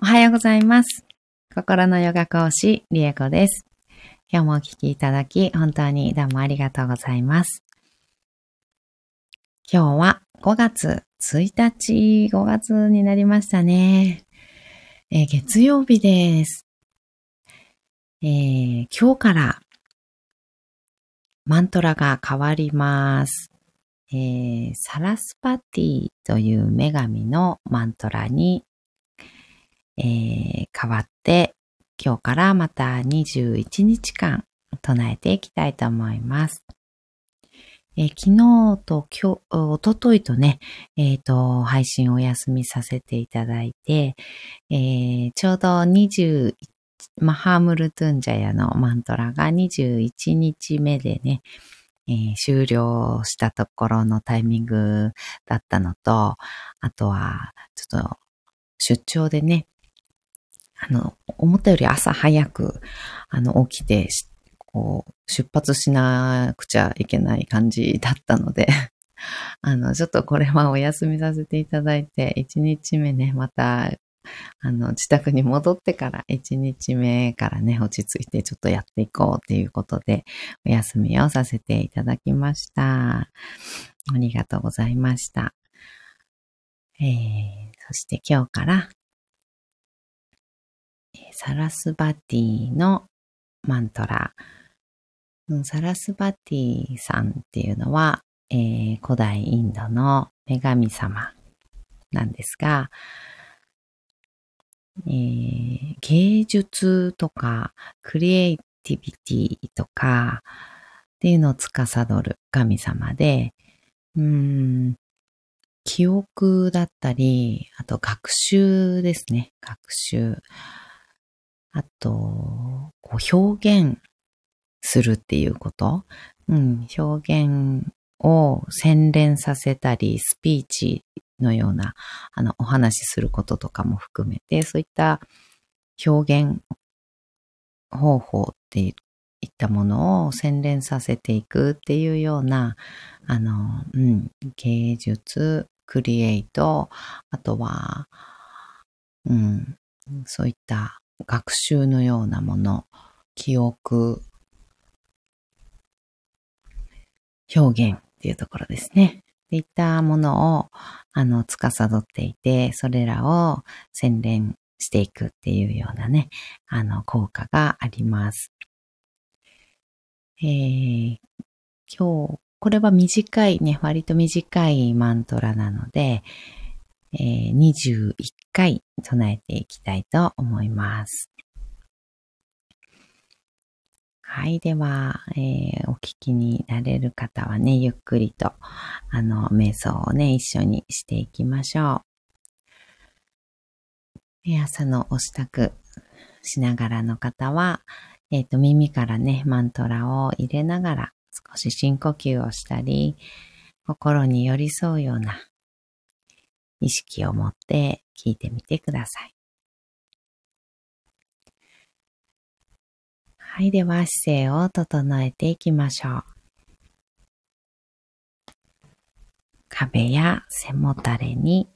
おはようございます。心のヨガ講師、リエコです。今日もお聞きいただき、本当にどうもありがとうございます。今日は5月1日、5月になりましたね。えー月曜日です。えー今日からマントラが変わります。えーサラスパティという女神のマントラに、えー変わって、今日からまた21日間唱えていきたいと思います。えー昨日と今日、おとといとね、えっ、と、配信お休みさせていただいて、えーちょうど21マハームルトゥンジャヤのマントラが21日目でね、えー終了したところのタイミングだったのと、あとは、ちょっと出張でね、あの、思ったより朝早く、あの、起きて、こう、出発しなくちゃいけない感じだったので、あの、ちょっとこれはお休みさせていただいて、1日目ね、また、あの、自宅に戻ってから、1日目からね、落ち着いてちょっとやっていこうっていうことで、お休みをさせていただきました。ありがとうございました。えー、そして今日から、サラスバティのマントラ。サラスバティさんっていうのは、えー古代インドの女神様なんですが、えー芸術とかクリエイティビティとかっていうのを司る神様で、うん、記憶だったり、あと学習ですね。学習。あと、こう表現するっていうこと？うん、表現を洗練させたり、スピーチのような、あの、お話しすることとかも含めて、そういった表現方法っていったものを洗練させていくっていうような、あの、うん、芸術、クリエイト、あとは、うん、そういった学習のようなもの、記憶、表現っていうところですね。いったものを、あの、司っていて、それらを洗練していくっていうようなね、あの、効果があります。えー、今日、これは短いね、割と短いマントラなので、えー21回唱えていきたいと思います。はい。では、えーお聞きになれる方はね、ゆっくりと、あの、瞑想をね、一緒にしていきましょう。え朝のお支度しながらの方は、えっ、と、耳からね、マントラを入れながら、少し深呼吸をしたり、心に寄り添うような意識を持って聞いてみてください。はい。では、姿勢を整えていきましょう。壁や背もたれに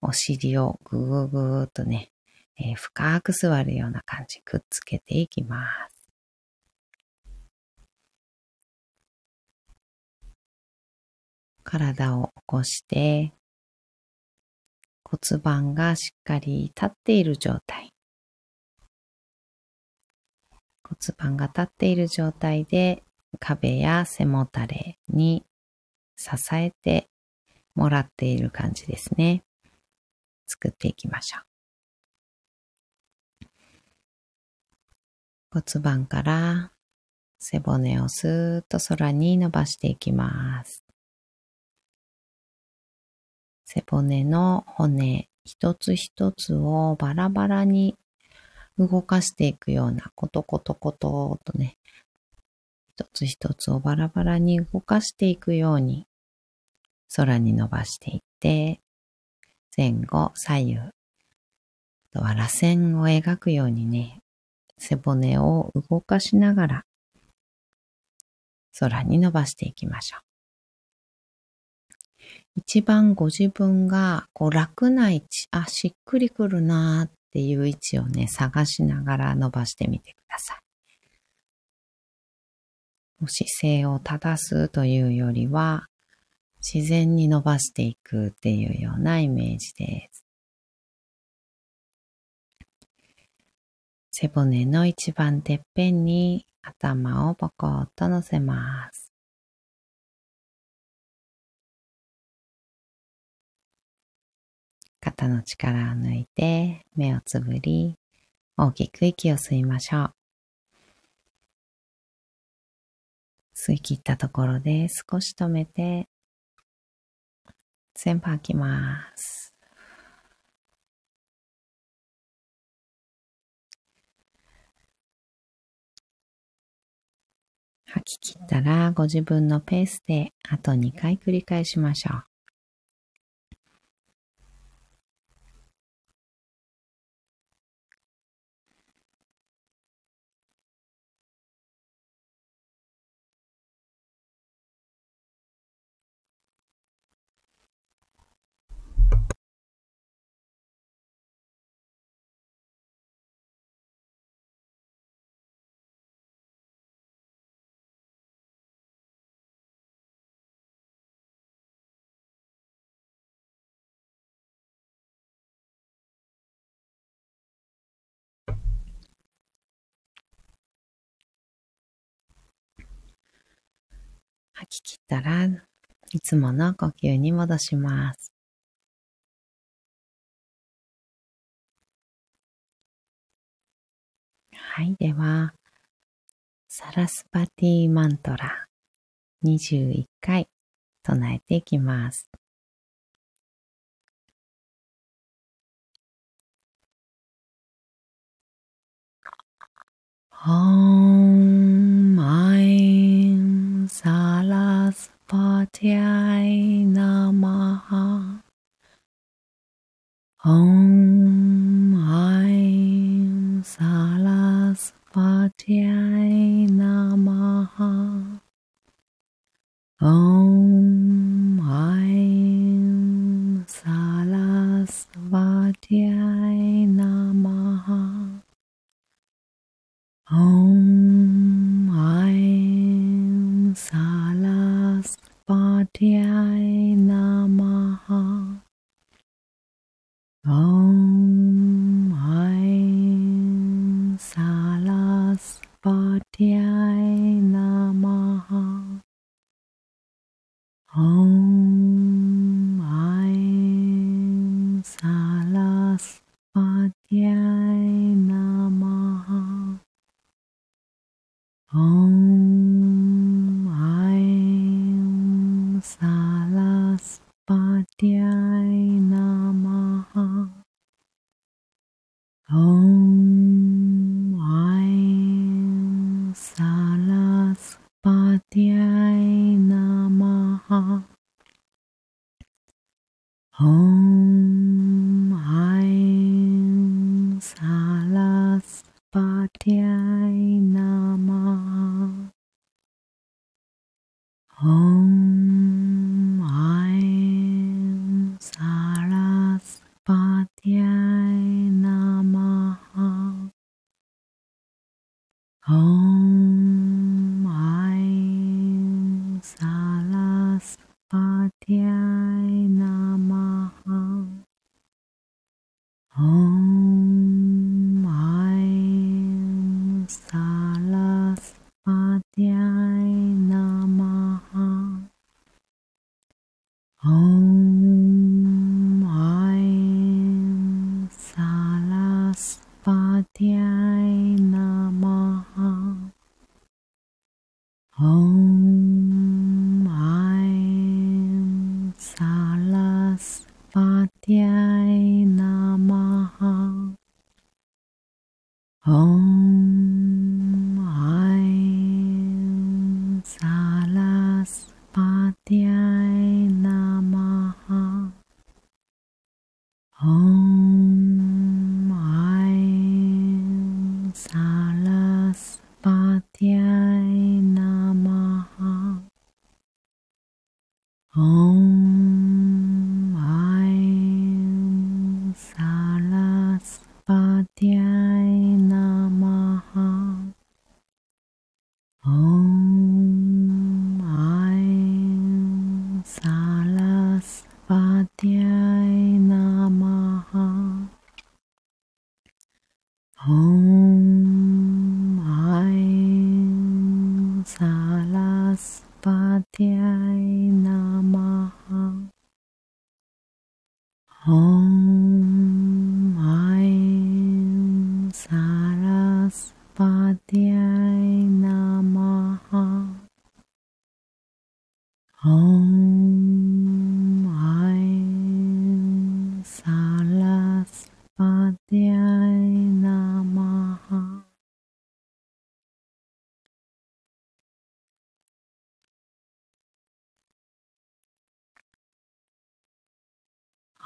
お尻をぐぐぐーっとね、えー深く座るような感じ、くっつけていきます。体を起こして、骨盤がしっかり立っている状態。骨盤が立っている状態で壁や背もたれに支えてもらっている感じですね。作っていきましょう。骨盤から背骨をスーッと空に伸ばしていきます。背骨の骨一つ一つをバラバラに動かしていくような、コトコトコトとね、一つ一つをバラバラに動かしていくように、空に伸ばしていって、前後、左右、あとは螺旋を描くようにね、背骨を動かしながら、空に伸ばしていきましょう。一番ご自分がこう楽な位置、あ、しっくりくるなっていう位置をね、探しながら伸ばしてみてください。姿勢を正すというよりは、自然に伸ばしていくっていうようなイメージです。背骨の一番てっぺんに頭をポコッと乗せます。肩の力を抜いて目をつぶり大きく息を吸いましょう。吸い切ったところで少し止めて全部吐きます。吐き切ったらご自分のペースであと2回繰り返しましょう。たらいつもの呼吸に戻します。はい、では、サラスパティマントラ21回唱えていきます。Om Aim Sarasvatiay Namaha. Om Aim Sarasvatiay Namaha. Om Aim Sarasvatiay Namaha. Salas las patias. 哦。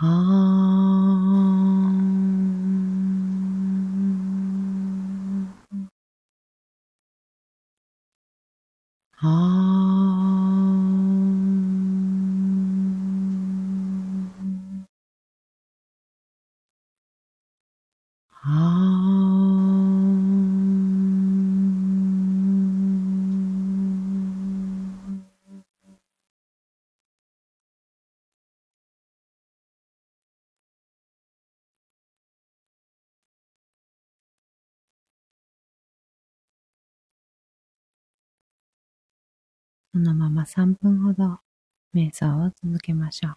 あーそのまま3分ほど瞑想を続けましょう。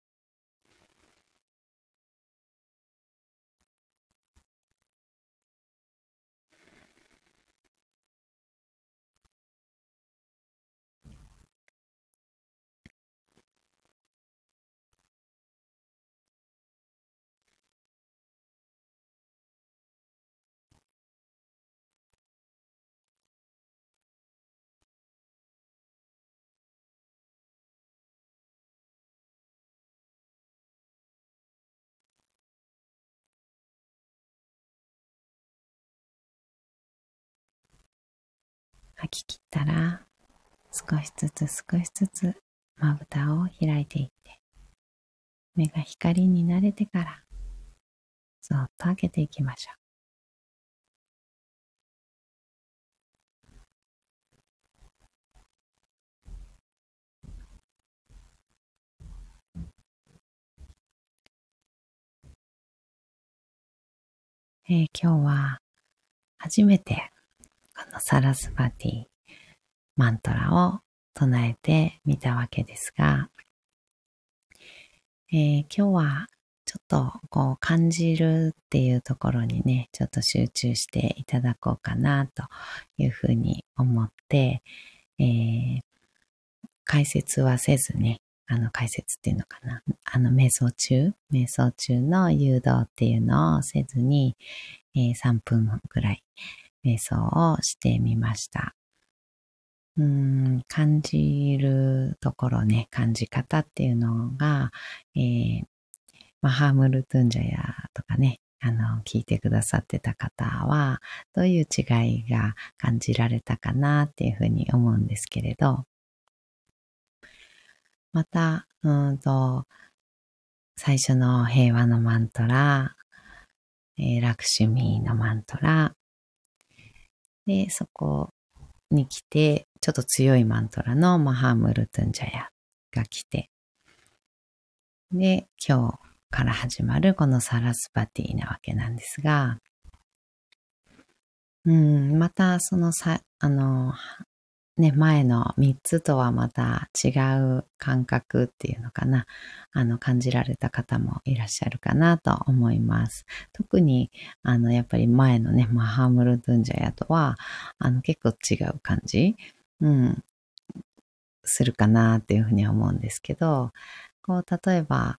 吐き切ったら、少しずつ少しずつまぶたを開いていって、目が光に慣れてから、そっと開けていきましょう。えー、今日は初めてこのサラスバティマントラを唱えてみたわけですが、えー、今日はちょっとこう感じるっていうところにね、ちょっと集中していただこうかなというふうに思って、えー、解説はせずね、あの解説っていうのかな。あの瞑想中、瞑想中の誘導っていうのをせずに、えー、3分ぐらい瞑想をしてみました。うん、感じるところね、感じ方っていうのが、えー、マハムルトゥンジャヤとかね、あの、聞いてくださってた方は、どういう違いが感じられたかなっていうふうに思うんですけれど、また、うんと、最初の平和のマントラ、えー、ラクシュミーのマントラ、で、そこに来て、ちょっと強いマントラのマハームルトゥンジャヤが来て、で、今日から始まるこのサラスパティなわけなんですが、うん、またそのさ、あの、ね、前の3つとはまた違う感覚っていうのかな、あの、感じられた方もいらっしゃるかなと思います。特に、あの、やっぱり前のね、マハムルドゥンジャヤとは、あの、結構違う感じ、うん、するかなっていうふうに思うんですけど、こう、例えば、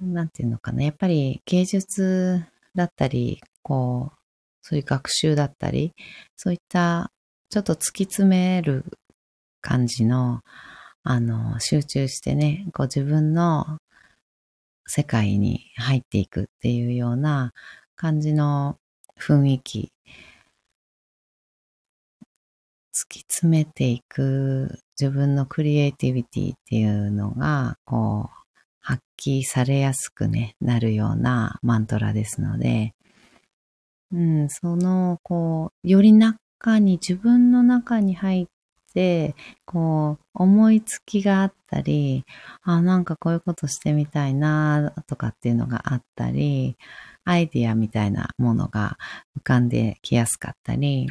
なんていうのかな、やっぱり芸術だったり、こう、そういう学習だったり、そういったちょっと突き詰める感じの、あの、集中してね、こう自分の世界に入っていくっていうような感じの雰囲気、突き詰めていく自分のクリエイティビティっていうのが、こう、発揮されやすくね、なるようなマントラですので、うん、その、こう、よりな中に、自分の中に入って、こう、思いつきがあったり、あ、なんかこういうことしてみたいな、とかっていうのがあったり、アイディアみたいなものが浮かんできやすかったり、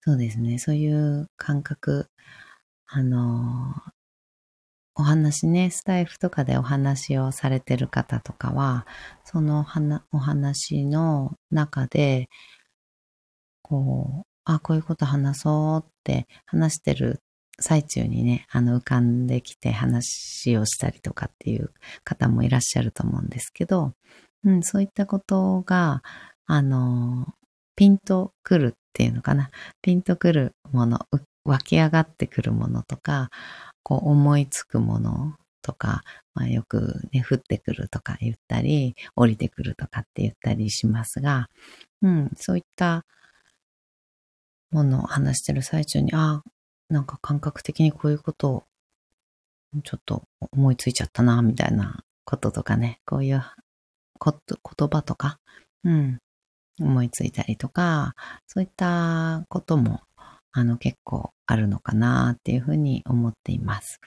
そうですね、そういう感覚、あの、お話ね、スタイフとかでお話をされてる方とかは、そのお話の中で、こう、あ、こういうこと話そうって話してる最中にね、あの浮かんできて話をしたりとかっていう方もいらっしゃると思うんですけど、うん、そういったことが、あの、ピンとくるっていうのかな。ピンとくるもの、湧き上がってくるものとか、こう思いつくものとか、まあ、よくね、降ってくるとか言ったり、降りてくるとかって言ったりしますが、うん、そういったものを話してる最中に、ああ、なんか感覚的にこういうことをちょっと思いついちゃったな、みたいなこととかね、こういうこと、言葉とか、うん、思いついたりとか、そういったことも、あの、結構あるのかなっていうふうに思っています。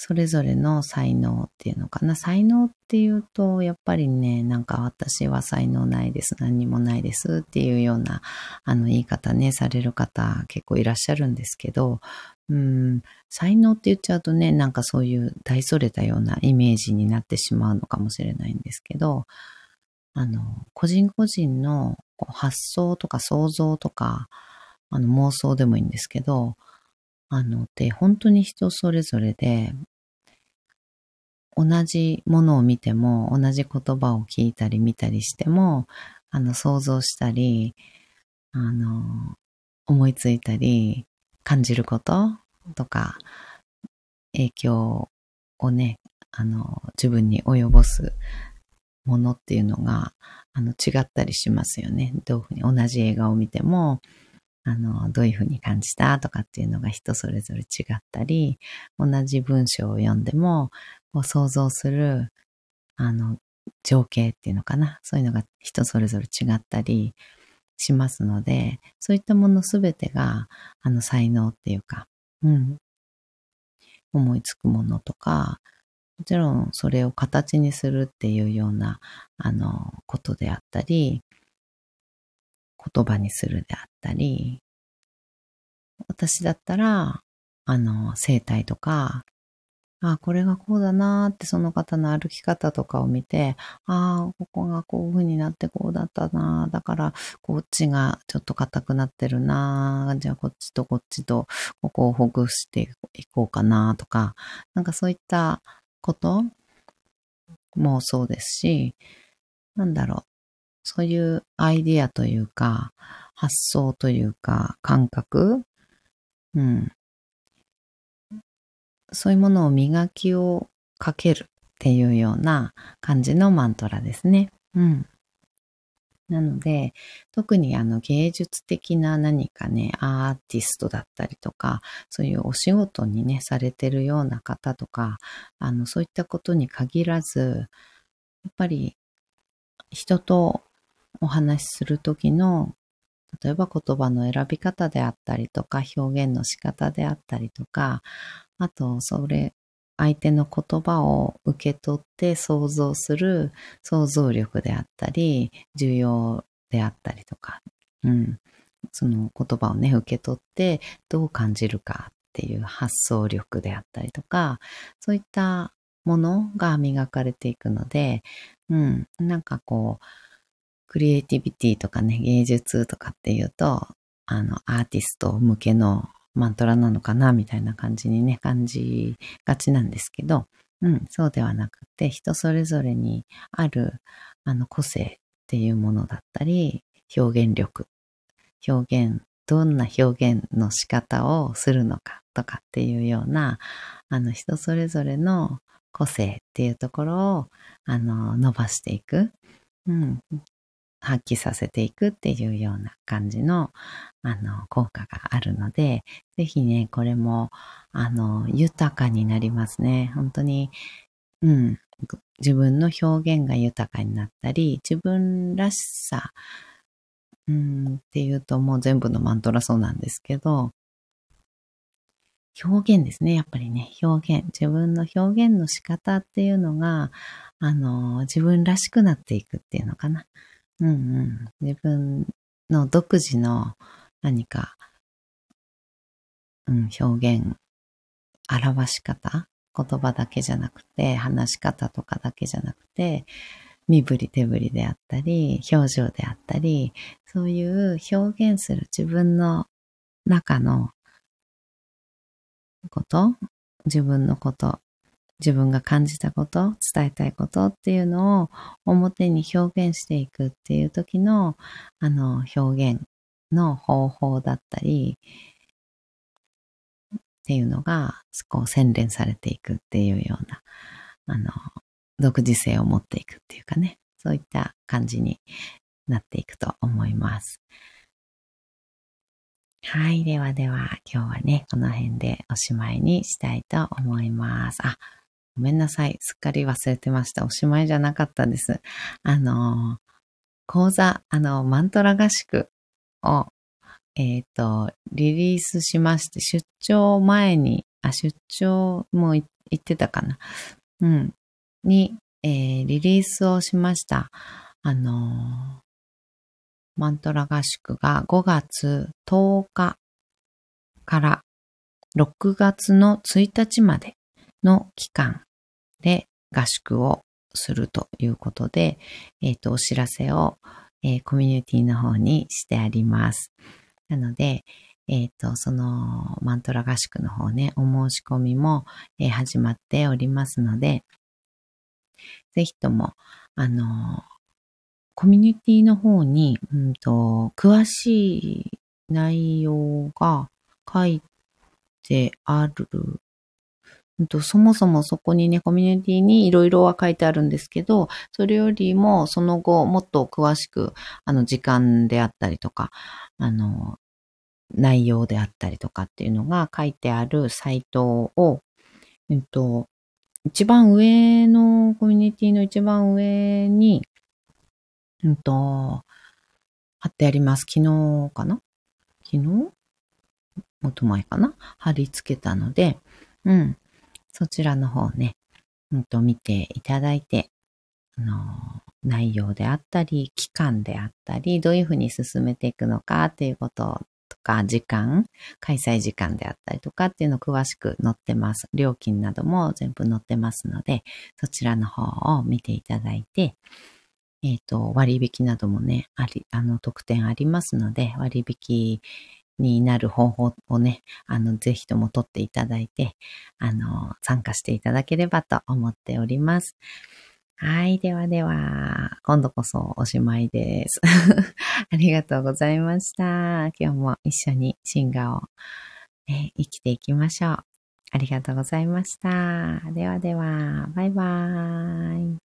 それぞれの才能っていうのかな。才能っていうと、やっぱりね、なんか私は才能ないです、何にもないですっていうような、あの、言い方ね、される方結構いらっしゃるんですけど、うん、才能って言っちゃうとね、なんかそういう大それたようなイメージになってしまうのかもしれないんですけど、あの、個人個人の発想とか想像とか、あの妄想でもいいんですけど、あの、で、本当に人それぞれで、同じものを見ても、同じ言葉を聞いたり見たりしても、あの、想像したり、あの、思いついたり、感じることとか、影響をね、あの、自分に及ぼすものっていうのが、あの、違ったりしますよね。どういうふうに同じ映画を見ても、あの、どういうふうに感じたとかっていうのが人それぞれ違ったり、同じ文章を読んでも、こう想像する、あの、情景っていうのかな。そういうのが人それぞれ違ったりしますので、そういったものすべてが、あの、才能っていうか、うん。思いつくものとか、もちろんそれを形にするっていうような、あの、ことであったり、言葉にするであったり、私だったら、あの、生態とか、あこれがこうだなーってその方の歩き方とかを見て、ああ、ここがこういう風になってこうだったなだからこっちがちょっと硬くなってるなじゃあこっちとこっちとここをほぐしていこうかなとか、なんかそういったこともそうですし、なんだろう、そういうアイディアというか、発想というか、感覚うん。そういうものを磨きをかけるっていうような感じのマントラですね。うん。なので、特にあの芸術的な何かね、アーティストだったりとか、そういうお仕事にね、されてるような方とか、あの、そういったことに限らず、やっぱり人とお話しするときの、例えば言葉の選び方であったりとか、表現の仕方であったりとか、あと、それ、相手の言葉を受け取って想像する想像力であったり、重要であったりとか、うん。その言葉をね、受け取ってどう感じるかっていう発想力であったりとか、そういったものが磨かれていくので、うん。なんかこう、クリエイティビティとかね、芸術とかっていうと、あの、アーティスト向けのマントラなのかな、みたいな感じにね、感じがちなんですけど、うん、そうではなくて、人それぞれにある、あの、個性っていうものだったり、表現力、表現、どんな表現の仕方をするのかとかっていうような、あの、人それぞれの個性っていうところを、あの、伸ばしていく。うん、発揮させていくっていうような感じの、あの、効果があるので、ぜひね、これも、あの、豊かになりますね。本当に、うん、自分の表現が豊かになったり、自分らしさ、うん、っていうともう全部のマントラそうなんですけど、表現ですね。やっぱりね、表現。自分の表現の仕方っていうのが、あの、自分らしくなっていくっていうのかな。うんうん。自分の独自の何か、うん、表現、表し方言葉だけじゃなくて、話し方とかだけじゃなくて、身振り手振りであったり、表情であったり、そういう表現する自分の中のこと、自分のこと、自分が感じたこと、伝えたいことっていうのを表に表現していくっていう時の、あの、表現の方法だったり、っていうのが、こう洗練されていくっていうような、あの、独自性を持っていくっていうかね、そういった感じになっていくと思います。はい。ではでは、今日はね、この辺でおしまいにしたいと思います。あ、ごめんなさい。すっかり忘れてました。おしまいじゃなかったです。あの、講座、あの、マントラ合宿を、えっ、ー、と、リリースしまして、出張前に、あ、出張も行ってたかな。うん。に、えー、リリースをしました。あのマントラ合宿が5月10日から6月の1日までの期間で合宿をするということで、えっ、ー、と、お知らせを、えー、コミュニティの方にしてあります。なので、えっ、ー、と、そのマントラ合宿の方ね、お申し込みも、えー、始まっておりますので、ぜひとも、あの、コミュニティの方に、うんと、詳しい内容が書いてあるそもそもそこにね、コミュニティにいろいろは書いてあるんですけど、それよりもその後もっと詳しく、あの、時間であったりとか、あの、内容であったりとかっていうのが書いてあるサイトを、えっと、一番上のコミュニティの一番上に、うんと、貼ってあります。昨日かな？昨日？もっと前かな？貼り付けたので、うん。そちらの方ね、うんと見ていただいて、あの、内容であったり、期間であったり、どういうふうに進めていくのかっていうこととか、時間、開催時間であったりとかっていうのを詳しく載ってます。料金なども全部載ってますので、そちらの方を見ていただいて、えっ、ー、と、割引などもね、あり、あの、特典ありますので、割引になる方法をね、あの、ぜひとも取っていただいて、あの、参加していただければと思っております。はい。ではでは、今度こそおしまいです。ありがとうございました。今日も一緒にシンガーを、ね、生きていきましょう。ありがとうございました。ではでは、バイバーイ。